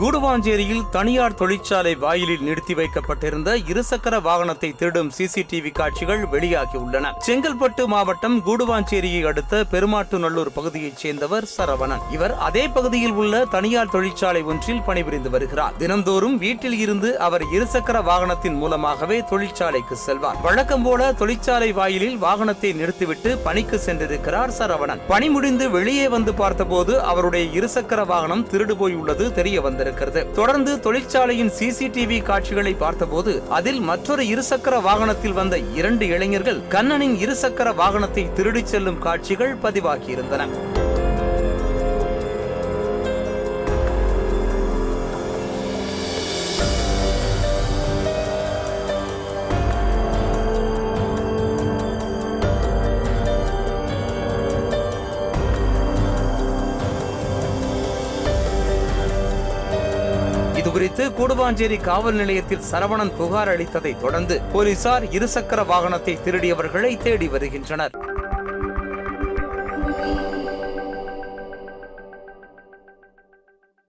கூடுவாஞ்சேரியில் தனியார் தொழிற்சாலை வாயிலில் நிறுத்தி வைக்கப்பட்டிருந்த இருசக்கர வாகனத்தை திருடும் சிசிடிவி காட்சிகள் வெளியாகியுள்ளன செங்கல்பட்டு மாவட்டம் கூடுவாஞ்சேரியை அடுத்த பெருமாட்டுநல்லூர் பகுதியைச் சேர்ந்தவர் சரவணன். இவர் அதே பகுதியில் உள்ள தனியார் தொழிற்சாலை ஒன்றில் பணிபுரிந்து வருகிறார். தினந்தோறும் வீட்டில் இருந்து அவர் இருசக்கர வாகனத்தின் மூலமாகவே தொழிற்சாலைக்கு செல்வார். வழக்கம் போல தொழிற்சாலை வாயிலில் வாகனத்தை நிறுத்திவிட்டு பணிக்கு சென்றிருக்கிறார் சரவணன். பணி முடிந்து வெளியே வந்து பார்த்தபோது அவருடைய இருசக்கர வாகனம் திருடு போயுள்ளது தெரிய வந்திருக்கிறது. தொடர்ந்து தொழிற்சாலையின் சிசிடிவி காட்சிகளை பார்த்தபோது அதில் மற்றொரு இருசக்கர வாகனத்தில் வந்த இரண்டு இளைஞர்கள் கண்ணனின் இருசக்கர வாகனத்தை திருடிச் செல்லும் காட்சிகள் பதிவாகியிருந்தன. இதுகுறித்து கூடுவாஞ்சேரி காவல் நிலையத்தில் சரவணன் புகார் அளித்ததை தொடர்ந்து போலீசார் இருசக்கர வாகனத்தை திருடியவர்களை தேடி வருகின்றனர்.